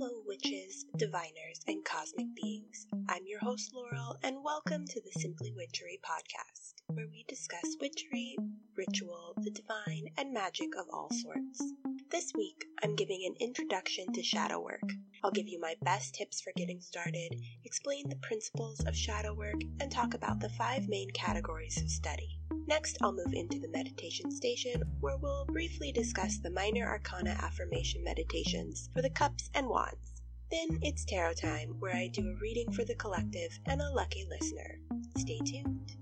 Hello, witches, diviners, and cosmic beings. I'm your host, Laurel, and welcome to the Simply Witchery podcast, where we discuss witchery, ritual, the divine, and magic of all sorts. This week, I'm giving an introduction to shadow work. I'll give you my best tips for getting started, explain the principles of shadow work, and talk about the five main categories of study. Next, I'll move into the meditation station, where we'll briefly discuss the minor arcana affirmation meditations for the cups and wands. Then it's tarot time, where I do a reading for the collective and a lucky listener. Stay tuned.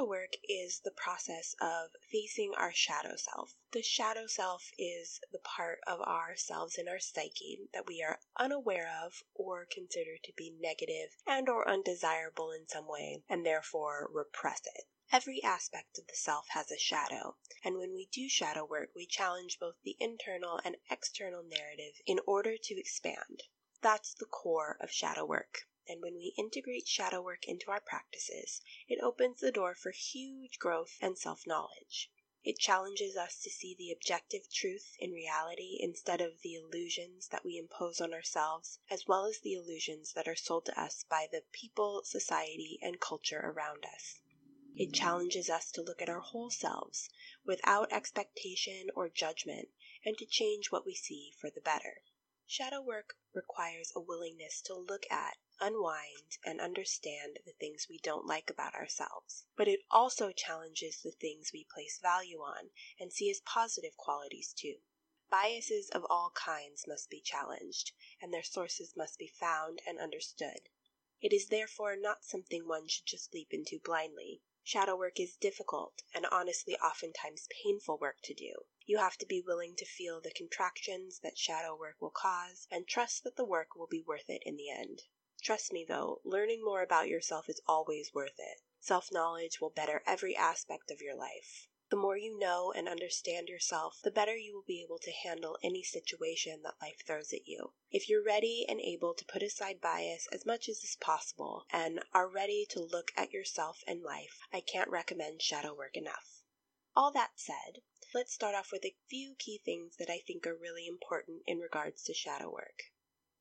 Shadow work is the process of facing our shadow self. The shadow self is the part of ourselves in our psyche that we are unaware of or consider to be negative and or undesirable in some way and therefore repress it. Every aspect of the self has a shadow, and when we do shadow work, we challenge both the internal and external narrative in order to expand. That's the core of shadow work and when we integrate shadow work into our practices, it opens the door for huge growth and self knowledge. It challenges us to see the objective truth in reality instead of the illusions that we impose on ourselves, as well as the illusions that are sold to us by the people, society, and culture around us. It challenges us to look at our whole selves without expectation or judgment and to change what we see for the better. Shadow work requires a willingness to look at unwind, and understand the things we don't like about ourselves. But it also challenges the things we place value on and see as positive qualities too. Biases of all kinds must be challenged, and their sources must be found and understood. It is therefore not something one should just leap into blindly. Shadow work is difficult and honestly oftentimes painful work to do. You have to be willing to feel the contractions that shadow work will cause and trust that the work will be worth it in the end. Trust me though, learning more about yourself is always worth it. Self knowledge will better every aspect of your life. The more you know and understand yourself, the better you will be able to handle any situation that life throws at you. If you're ready and able to put aside bias as much as is possible and are ready to look at yourself and life, I can't recommend shadow work enough. All that said, let's start off with a few key things that I think are really important in regards to shadow work.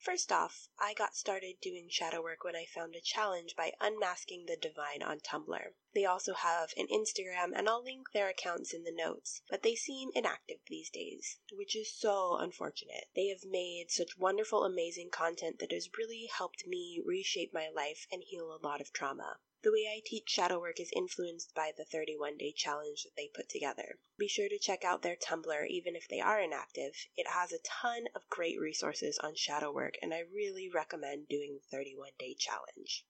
First off, I got started doing shadow work when I found a challenge by Unmasking the Divine on Tumblr. They also have an Instagram, and I'll link their accounts in the notes, but they seem inactive these days, which is so unfortunate. They have made such wonderful, amazing content that has really helped me reshape my life and heal a lot of trauma. The way I teach shadow work is influenced by the 31 day challenge that they put together. Be sure to check out their Tumblr even if they are inactive. It has a ton of great resources on shadow work, and I really recommend doing the 31 day challenge.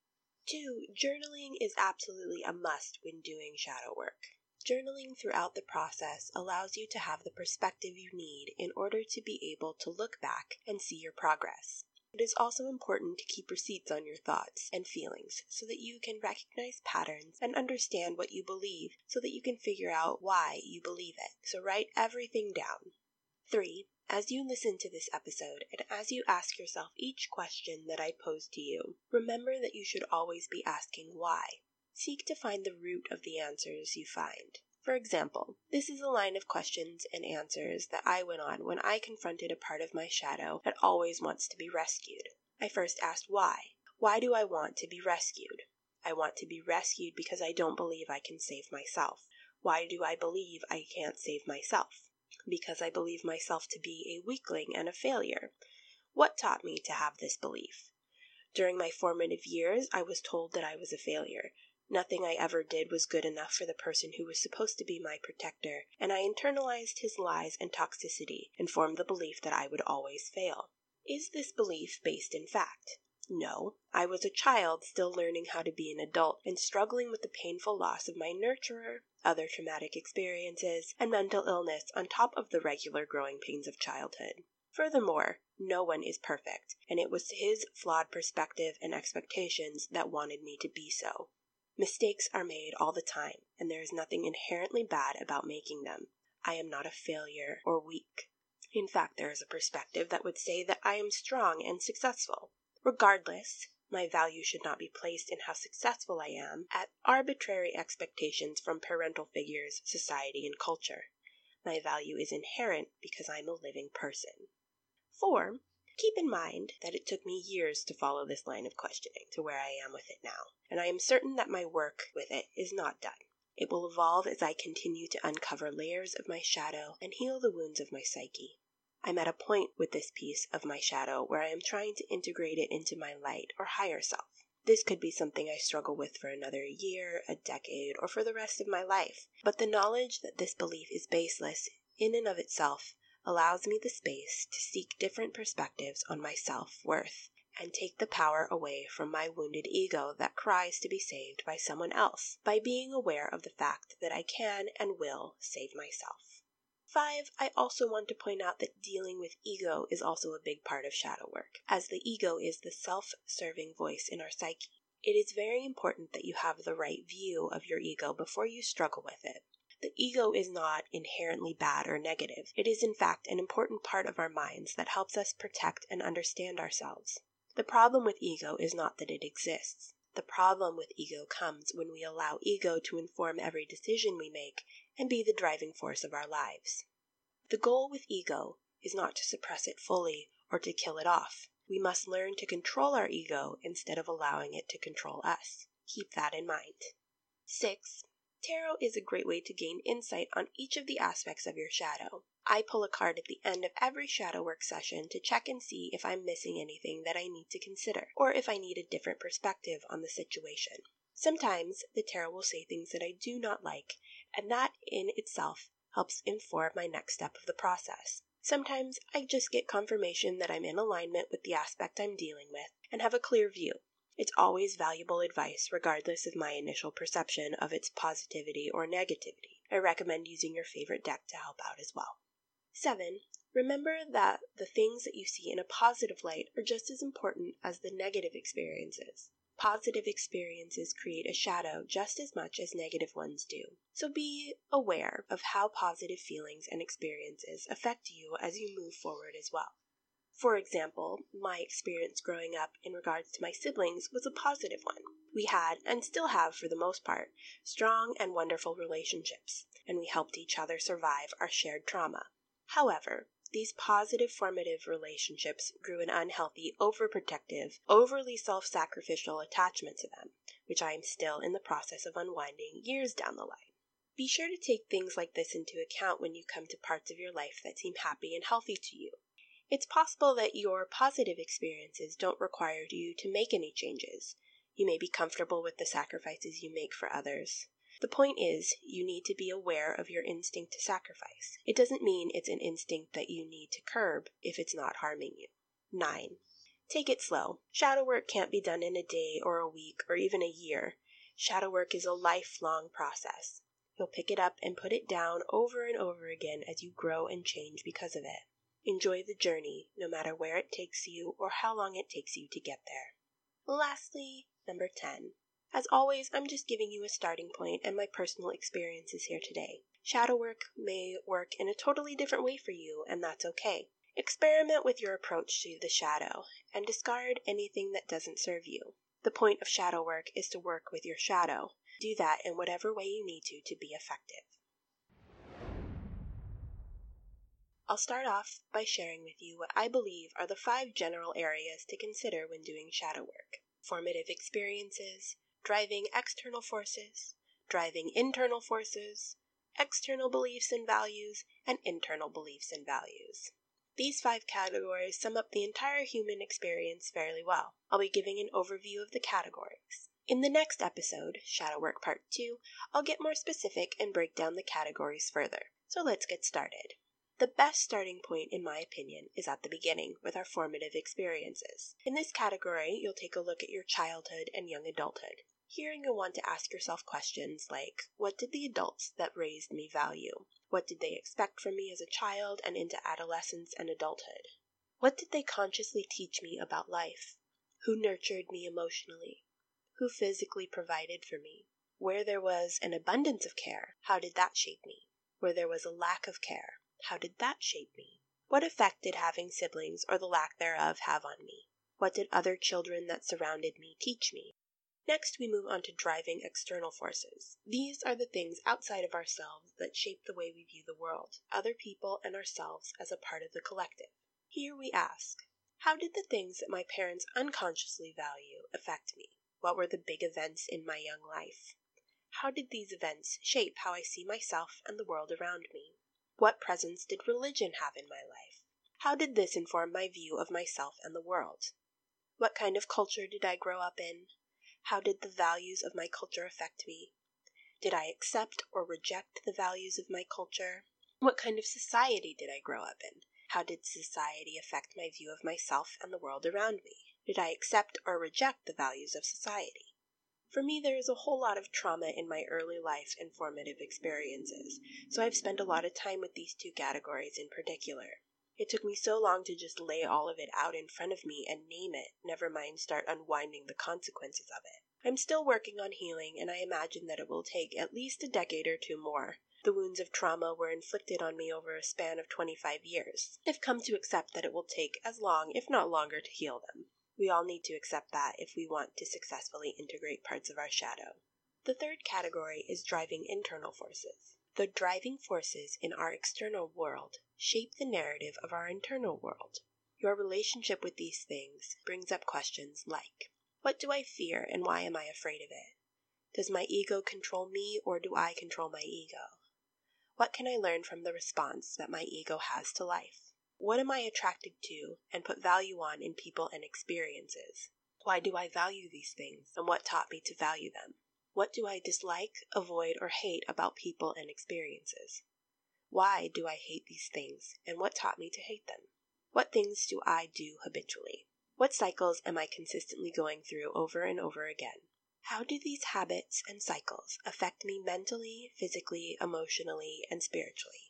2. Journaling is absolutely a must when doing shadow work. Journaling throughout the process allows you to have the perspective you need in order to be able to look back and see your progress. It is also important to keep receipts on your thoughts and feelings so that you can recognize patterns and understand what you believe so that you can figure out why you believe it. So write everything down. 3. As you listen to this episode and as you ask yourself each question that I pose to you, remember that you should always be asking why. Seek to find the root of the answers you find. For example, this is a line of questions and answers that I went on when I confronted a part of my shadow that always wants to be rescued. I first asked why. Why do I want to be rescued? I want to be rescued because I don't believe I can save myself. Why do I believe I can't save myself? Because I believe myself to be a weakling and a failure. What taught me to have this belief? During my formative years, I was told that I was a failure. Nothing I ever did was good enough for the person who was supposed to be my protector, and I internalized his lies and toxicity and formed the belief that I would always fail. Is this belief based in fact? No, I was a child still learning how to be an adult and struggling with the painful loss of my nurturer, other traumatic experiences, and mental illness on top of the regular growing pains of childhood. Furthermore, no one is perfect, and it was his flawed perspective and expectations that wanted me to be so. Mistakes are made all the time, and there is nothing inherently bad about making them. I am not a failure or weak. In fact, there is a perspective that would say that I am strong and successful. Regardless, my value should not be placed in how successful I am at arbitrary expectations from parental figures, society, and culture. My value is inherent because I'm a living person. 4. Keep in mind that it took me years to follow this line of questioning to where I am with it now, and I am certain that my work with it is not done. It will evolve as I continue to uncover layers of my shadow and heal the wounds of my psyche. I'm at a point with this piece of my shadow where I am trying to integrate it into my light or higher self. This could be something I struggle with for another year, a decade, or for the rest of my life, but the knowledge that this belief is baseless in and of itself allows me the space to seek different perspectives on my self worth and take the power away from my wounded ego that cries to be saved by someone else by being aware of the fact that I can and will save myself. 5. I also want to point out that dealing with ego is also a big part of shadow work, as the ego is the self serving voice in our psyche. It is very important that you have the right view of your ego before you struggle with it. The ego is not inherently bad or negative. It is, in fact, an important part of our minds that helps us protect and understand ourselves. The problem with ego is not that it exists. The problem with ego comes when we allow ego to inform every decision we make and be the driving force of our lives. The goal with ego is not to suppress it fully or to kill it off. We must learn to control our ego instead of allowing it to control us. Keep that in mind. 6. Tarot is a great way to gain insight on each of the aspects of your shadow. I pull a card at the end of every shadow work session to check and see if I'm missing anything that I need to consider, or if I need a different perspective on the situation. Sometimes the tarot will say things that I do not like, and that in itself helps inform my next step of the process. Sometimes I just get confirmation that I'm in alignment with the aspect I'm dealing with and have a clear view. It's always valuable advice, regardless of my initial perception of its positivity or negativity. I recommend using your favorite deck to help out as well. 7. Remember that the things that you see in a positive light are just as important as the negative experiences. Positive experiences create a shadow just as much as negative ones do. So be aware of how positive feelings and experiences affect you as you move forward as well. For example, my experience growing up in regards to my siblings was a positive one. We had, and still have for the most part, strong and wonderful relationships, and we helped each other survive our shared trauma. However, these positive formative relationships grew an unhealthy, overprotective, overly self sacrificial attachment to them, which I am still in the process of unwinding years down the line. Be sure to take things like this into account when you come to parts of your life that seem happy and healthy to you. It's possible that your positive experiences don't require you to make any changes. You may be comfortable with the sacrifices you make for others. The point is, you need to be aware of your instinct to sacrifice. It doesn't mean it's an instinct that you need to curb if it's not harming you. 9. Take it slow. Shadow work can't be done in a day or a week or even a year. Shadow work is a lifelong process. You'll pick it up and put it down over and over again as you grow and change because of it. Enjoy the journey, no matter where it takes you or how long it takes you to get there. Lastly, number 10. As always, I'm just giving you a starting point and my personal experiences here today. Shadow work may work in a totally different way for you, and that's okay. Experiment with your approach to the shadow and discard anything that doesn't serve you. The point of shadow work is to work with your shadow. Do that in whatever way you need to to be effective. I'll start off by sharing with you what I believe are the five general areas to consider when doing shadow work formative experiences, driving external forces, driving internal forces, external beliefs and values, and internal beliefs and values. These five categories sum up the entire human experience fairly well. I'll be giving an overview of the categories. In the next episode, Shadow Work Part 2, I'll get more specific and break down the categories further. So let's get started. The best starting point, in my opinion, is at the beginning with our formative experiences. In this category, you'll take a look at your childhood and young adulthood. Here, you'll want to ask yourself questions like What did the adults that raised me value? What did they expect from me as a child and into adolescence and adulthood? What did they consciously teach me about life? Who nurtured me emotionally? Who physically provided for me? Where there was an abundance of care, how did that shape me? Where there was a lack of care, how did that shape me? What effect did having siblings or the lack thereof have on me? What did other children that surrounded me teach me? Next, we move on to driving external forces. These are the things outside of ourselves that shape the way we view the world, other people, and ourselves as a part of the collective. Here we ask, how did the things that my parents unconsciously value affect me? What were the big events in my young life? How did these events shape how I see myself and the world around me? What presence did religion have in my life? How did this inform my view of myself and the world? What kind of culture did I grow up in? How did the values of my culture affect me? Did I accept or reject the values of my culture? What kind of society did I grow up in? How did society affect my view of myself and the world around me? Did I accept or reject the values of society? For me, there is a whole lot of trauma in my early life and formative experiences, so I've spent a lot of time with these two categories in particular. It took me so long to just lay all of it out in front of me and name it, never mind start unwinding the consequences of it. I'm still working on healing, and I imagine that it will take at least a decade or two more. The wounds of trauma were inflicted on me over a span of 25 years. I've come to accept that it will take as long, if not longer, to heal them. We all need to accept that if we want to successfully integrate parts of our shadow. The third category is driving internal forces. The driving forces in our external world shape the narrative of our internal world. Your relationship with these things brings up questions like What do I fear and why am I afraid of it? Does my ego control me or do I control my ego? What can I learn from the response that my ego has to life? What am I attracted to and put value on in people and experiences? Why do I value these things and what taught me to value them? What do I dislike, avoid, or hate about people and experiences? Why do I hate these things, and what taught me to hate them? What things do I do habitually? What cycles am I consistently going through over and over again? How do these habits and cycles affect me mentally, physically, emotionally, and spiritually?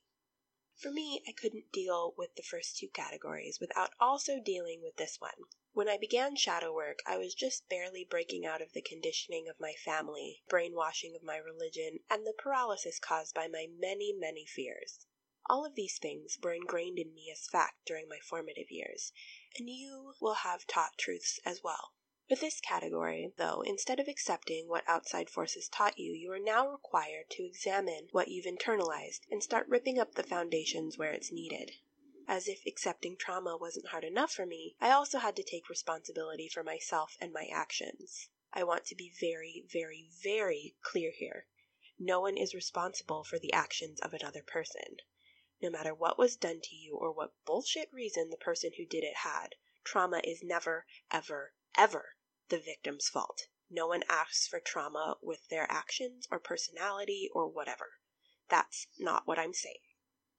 For me, I couldn't deal with the first two categories without also dealing with this one. When I began shadow work, I was just barely breaking out of the conditioning of my family, brainwashing of my religion, and the paralysis caused by my many, many fears. All of these things were ingrained in me as fact during my formative years, and you will have taught truths as well. With this category, though, instead of accepting what outside forces taught you, you are now required to examine what you've internalized and start ripping up the foundations where it's needed. As if accepting trauma wasn't hard enough for me, I also had to take responsibility for myself and my actions. I want to be very, very, very clear here. No one is responsible for the actions of another person. No matter what was done to you or what bullshit reason the person who did it had, trauma is never, ever, ever the victim's fault. No one asks for trauma with their actions or personality or whatever. That's not what I'm saying.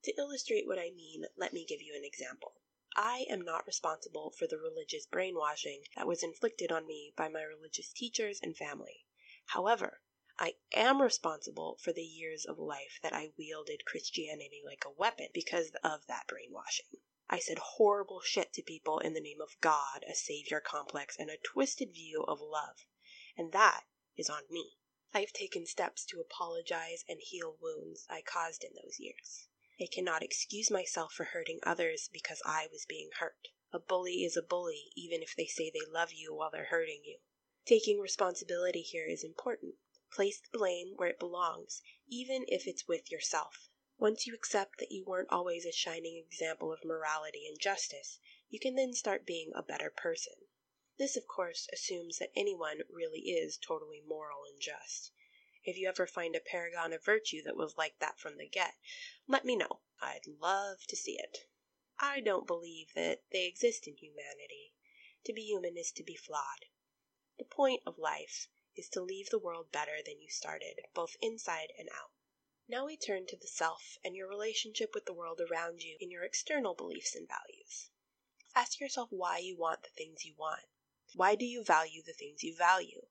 To illustrate what I mean, let me give you an example. I am not responsible for the religious brainwashing that was inflicted on me by my religious teachers and family. However, I am responsible for the years of life that I wielded Christianity like a weapon because of that brainwashing. I said horrible shit to people in the name of God, a savior complex, and a twisted view of love. And that is on me. I have taken steps to apologize and heal wounds I caused in those years. I cannot excuse myself for hurting others because I was being hurt. A bully is a bully, even if they say they love you while they're hurting you. Taking responsibility here is important. Place the blame where it belongs, even if it's with yourself. Once you accept that you weren't always a shining example of morality and justice, you can then start being a better person. This, of course, assumes that anyone really is totally moral and just. If you ever find a paragon of virtue that was like that from the get, let me know. I'd love to see it. I don't believe that they exist in humanity. To be human is to be flawed. The point of life is to leave the world better than you started, both inside and out. Now we turn to the self and your relationship with the world around you in your external beliefs and values. Ask yourself why you want the things you want. Why do you value the things you value?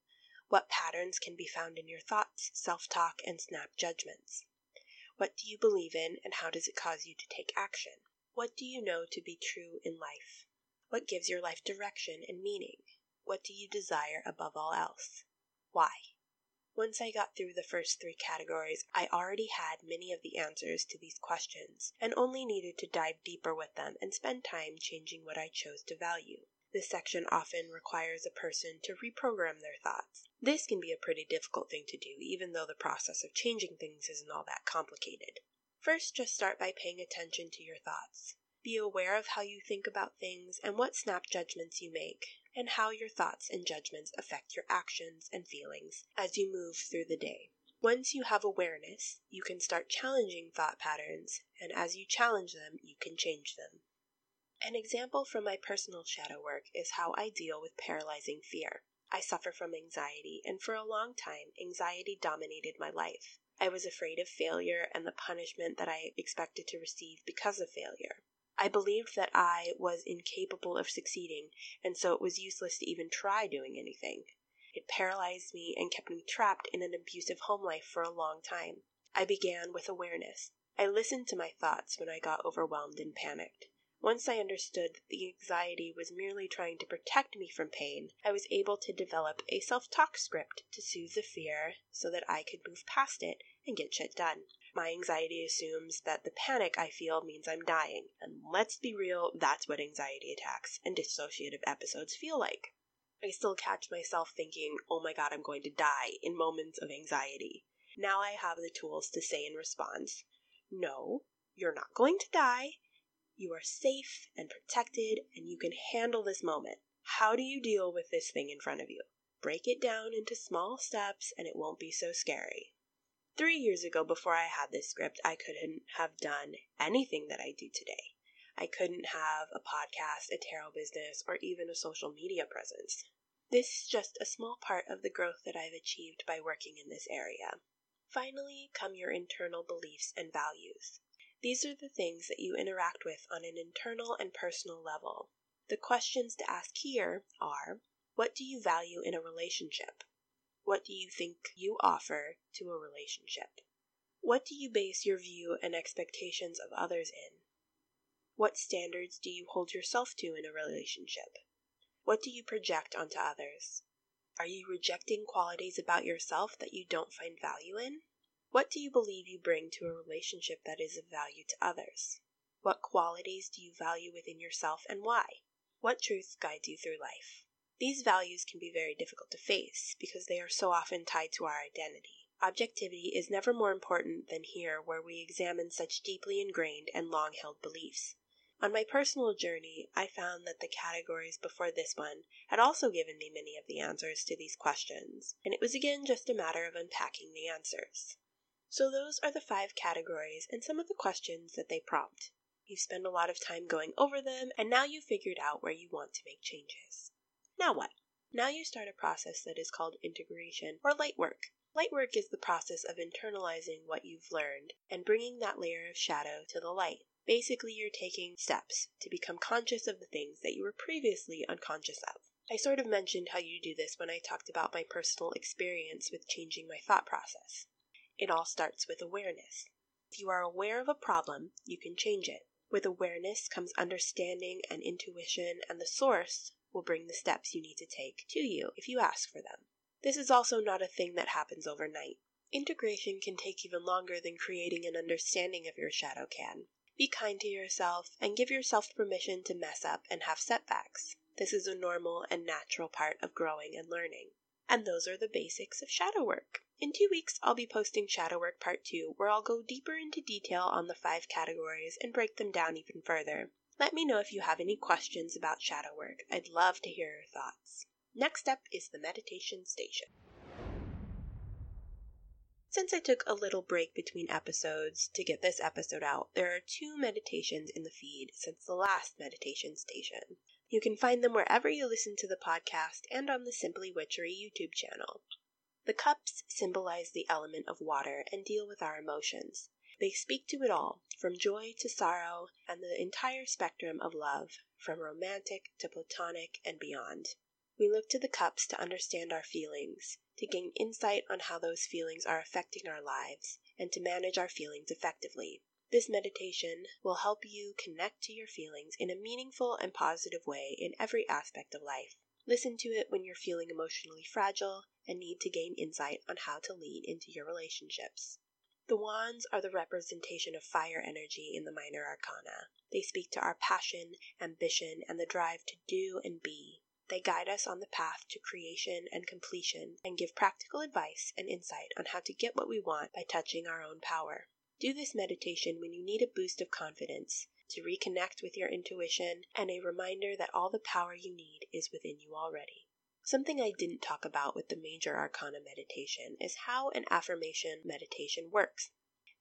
What patterns can be found in your thoughts, self talk, and snap judgments? What do you believe in, and how does it cause you to take action? What do you know to be true in life? What gives your life direction and meaning? What do you desire above all else? Why? Once I got through the first three categories, I already had many of the answers to these questions, and only needed to dive deeper with them and spend time changing what I chose to value. This section often requires a person to reprogram their thoughts. This can be a pretty difficult thing to do, even though the process of changing things isn't all that complicated. First, just start by paying attention to your thoughts. Be aware of how you think about things and what snap judgments you make, and how your thoughts and judgments affect your actions and feelings as you move through the day. Once you have awareness, you can start challenging thought patterns, and as you challenge them, you can change them. An example from my personal shadow work is how I deal with paralyzing fear. I suffer from anxiety, and for a long time, anxiety dominated my life. I was afraid of failure and the punishment that I expected to receive because of failure. I believed that I was incapable of succeeding, and so it was useless to even try doing anything. It paralyzed me and kept me trapped in an abusive home life for a long time. I began with awareness. I listened to my thoughts when I got overwhelmed and panicked. Once I understood that the anxiety was merely trying to protect me from pain, I was able to develop a self talk script to soothe the fear so that I could move past it and get shit done. My anxiety assumes that the panic I feel means I'm dying, and let's be real, that's what anxiety attacks and dissociative episodes feel like. I still catch myself thinking, oh my god, I'm going to die in moments of anxiety. Now I have the tools to say in response, no, you're not going to die. You are safe and protected, and you can handle this moment. How do you deal with this thing in front of you? Break it down into small steps, and it won't be so scary. Three years ago, before I had this script, I couldn't have done anything that I do today. I couldn't have a podcast, a tarot business, or even a social media presence. This is just a small part of the growth that I've achieved by working in this area. Finally, come your internal beliefs and values. These are the things that you interact with on an internal and personal level. The questions to ask here are What do you value in a relationship? What do you think you offer to a relationship? What do you base your view and expectations of others in? What standards do you hold yourself to in a relationship? What do you project onto others? Are you rejecting qualities about yourself that you don't find value in? What do you believe you bring to a relationship that is of value to others? What qualities do you value within yourself and why? What truths guide you through life? These values can be very difficult to face because they are so often tied to our identity. Objectivity is never more important than here, where we examine such deeply ingrained and long held beliefs. On my personal journey, I found that the categories before this one had also given me many of the answers to these questions, and it was again just a matter of unpacking the answers. So those are the five categories and some of the questions that they prompt. You've spent a lot of time going over them, and now you've figured out where you want to make changes. Now what? Now you start a process that is called integration or light work. Light work is the process of internalizing what you've learned and bringing that layer of shadow to the light. Basically, you're taking steps to become conscious of the things that you were previously unconscious of. I sort of mentioned how you do this when I talked about my personal experience with changing my thought process. It all starts with awareness. If you are aware of a problem, you can change it. With awareness comes understanding and intuition, and the source will bring the steps you need to take to you if you ask for them. This is also not a thing that happens overnight. Integration can take even longer than creating an understanding of your shadow can. Be kind to yourself and give yourself permission to mess up and have setbacks. This is a normal and natural part of growing and learning. And those are the basics of shadow work. In two weeks, I'll be posting Shadow Work Part 2, where I'll go deeper into detail on the five categories and break them down even further. Let me know if you have any questions about shadow work. I'd love to hear your thoughts. Next up is the meditation station. Since I took a little break between episodes to get this episode out, there are two meditations in the feed since the last meditation station. You can find them wherever you listen to the podcast and on the Simply Witchery YouTube channel. The cups symbolize the element of water and deal with our emotions. They speak to it all, from joy to sorrow, and the entire spectrum of love, from romantic to platonic and beyond. We look to the cups to understand our feelings, to gain insight on how those feelings are affecting our lives, and to manage our feelings effectively. This meditation will help you connect to your feelings in a meaningful and positive way in every aspect of life. Listen to it when you're feeling emotionally fragile and need to gain insight on how to lead into your relationships. The wands are the representation of fire energy in the minor arcana. They speak to our passion, ambition, and the drive to do and be. They guide us on the path to creation and completion and give practical advice and insight on how to get what we want by touching our own power. Do this meditation when you need a boost of confidence, to reconnect with your intuition, and a reminder that all the power you need is within you already. Something I didn't talk about with the major arcana meditation is how an affirmation meditation works.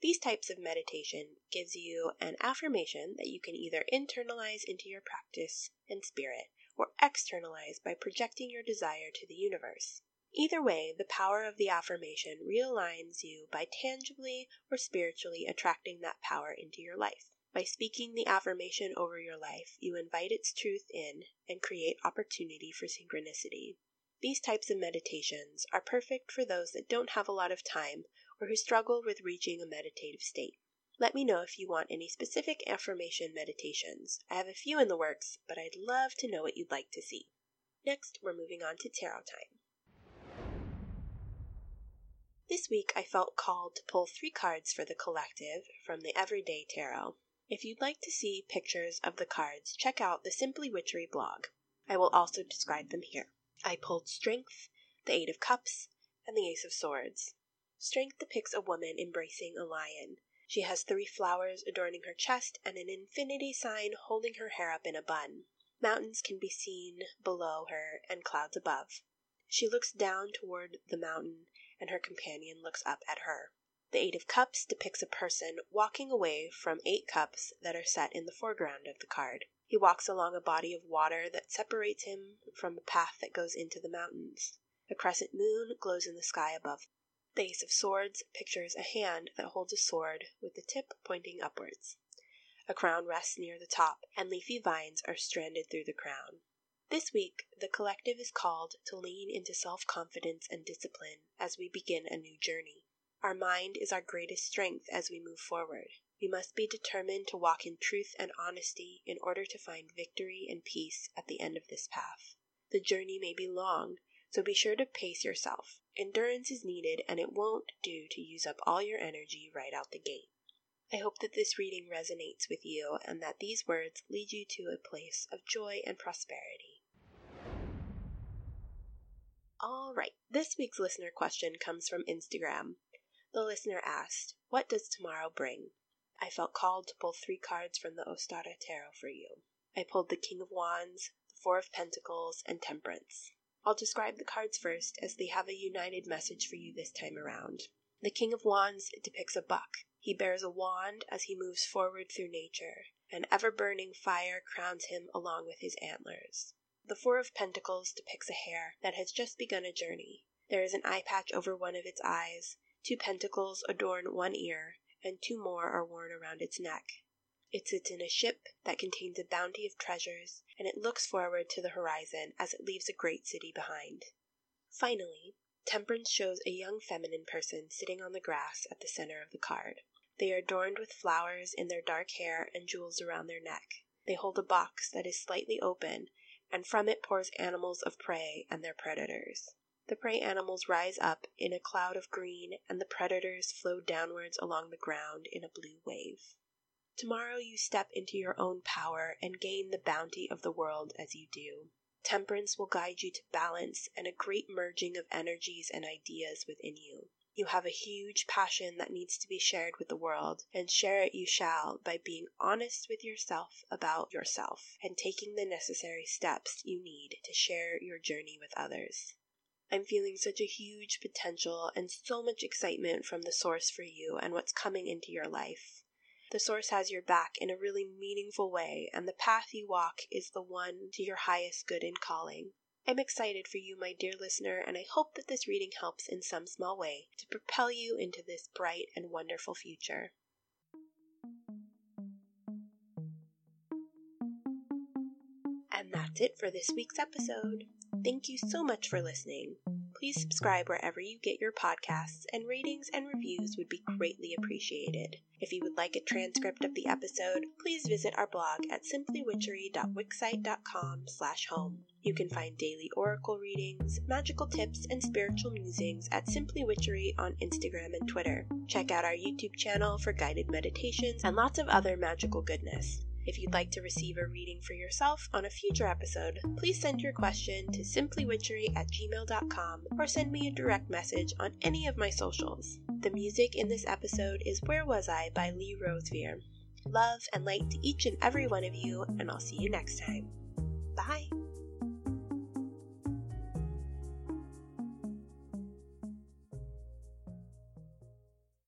These types of meditation gives you an affirmation that you can either internalize into your practice and spirit or externalize by projecting your desire to the universe. Either way, the power of the affirmation realigns you by tangibly or spiritually attracting that power into your life. By speaking the affirmation over your life, you invite its truth in and create opportunity for synchronicity. These types of meditations are perfect for those that don't have a lot of time or who struggle with reaching a meditative state. Let me know if you want any specific affirmation meditations. I have a few in the works, but I'd love to know what you'd like to see. Next, we're moving on to tarot time. This week I felt called to pull three cards for the collective from the Everyday Tarot. If you'd like to see pictures of the cards, check out the Simply Witchery blog. I will also describe them here. I pulled Strength, the Eight of Cups, and the Ace of Swords. Strength depicts a woman embracing a lion. She has three flowers adorning her chest and an infinity sign holding her hair up in a bun. Mountains can be seen below her and clouds above. She looks down toward the mountain and her companion looks up at her. The Eight of Cups depicts a person walking away from eight cups that are set in the foreground of the card. He walks along a body of water that separates him from a path that goes into the mountains. A crescent moon glows in the sky above. The Ace of Swords pictures a hand that holds a sword with the tip pointing upwards. A crown rests near the top, and leafy vines are stranded through the crown. This week, the collective is called to lean into self confidence and discipline as we begin a new journey. Our mind is our greatest strength as we move forward. We must be determined to walk in truth and honesty in order to find victory and peace at the end of this path. The journey may be long, so be sure to pace yourself. Endurance is needed, and it won't do to use up all your energy right out the gate. I hope that this reading resonates with you and that these words lead you to a place of joy and prosperity. All right, this week's listener question comes from Instagram. The listener asked, What does tomorrow bring? I felt called to pull three cards from the Ostara Tarot for you. I pulled the King of Wands, the Four of Pentacles, and Temperance. I'll describe the cards first as they have a united message for you this time around. The King of Wands depicts a buck. He bears a wand as he moves forward through nature. An ever burning fire crowns him along with his antlers. The Four of Pentacles depicts a hare that has just begun a journey. There is an eye patch over one of its eyes, two pentacles adorn one ear, and two more are worn around its neck. It sits in a ship that contains a bounty of treasures, and it looks forward to the horizon as it leaves a great city behind. Finally, Temperance shows a young feminine person sitting on the grass at the center of the card. They are adorned with flowers in their dark hair and jewels around their neck. They hold a box that is slightly open and from it pours animals of prey and their predators. The prey animals rise up in a cloud of green, and the predators flow downwards along the ground in a blue wave. Tomorrow you step into your own power and gain the bounty of the world as you do. Temperance will guide you to balance and a great merging of energies and ideas within you. You have a huge passion that needs to be shared with the world, and share it you shall by being honest with yourself about yourself and taking the necessary steps you need to share your journey with others. I'm feeling such a huge potential and so much excitement from the source for you and what's coming into your life. The source has your back in a really meaningful way, and the path you walk is the one to your highest good and calling. I'm excited for you, my dear listener, and I hope that this reading helps in some small way to propel you into this bright and wonderful future. And that's it for this week's episode. Thank you so much for listening. Please subscribe wherever you get your podcasts, and ratings and reviews would be greatly appreciated. If you would like a transcript of the episode, please visit our blog at simplywitchery.wixsite.com slash home. You can find daily oracle readings, magical tips, and spiritual musings at Simply Witchery on Instagram and Twitter. Check out our YouTube channel for guided meditations and lots of other magical goodness. If you'd like to receive a reading for yourself on a future episode, please send your question to simplywitchery at gmail.com or send me a direct message on any of my socials. The music in this episode is Where Was I by Lee Rosevere. Love and light to each and every one of you, and I'll see you next time. Bye!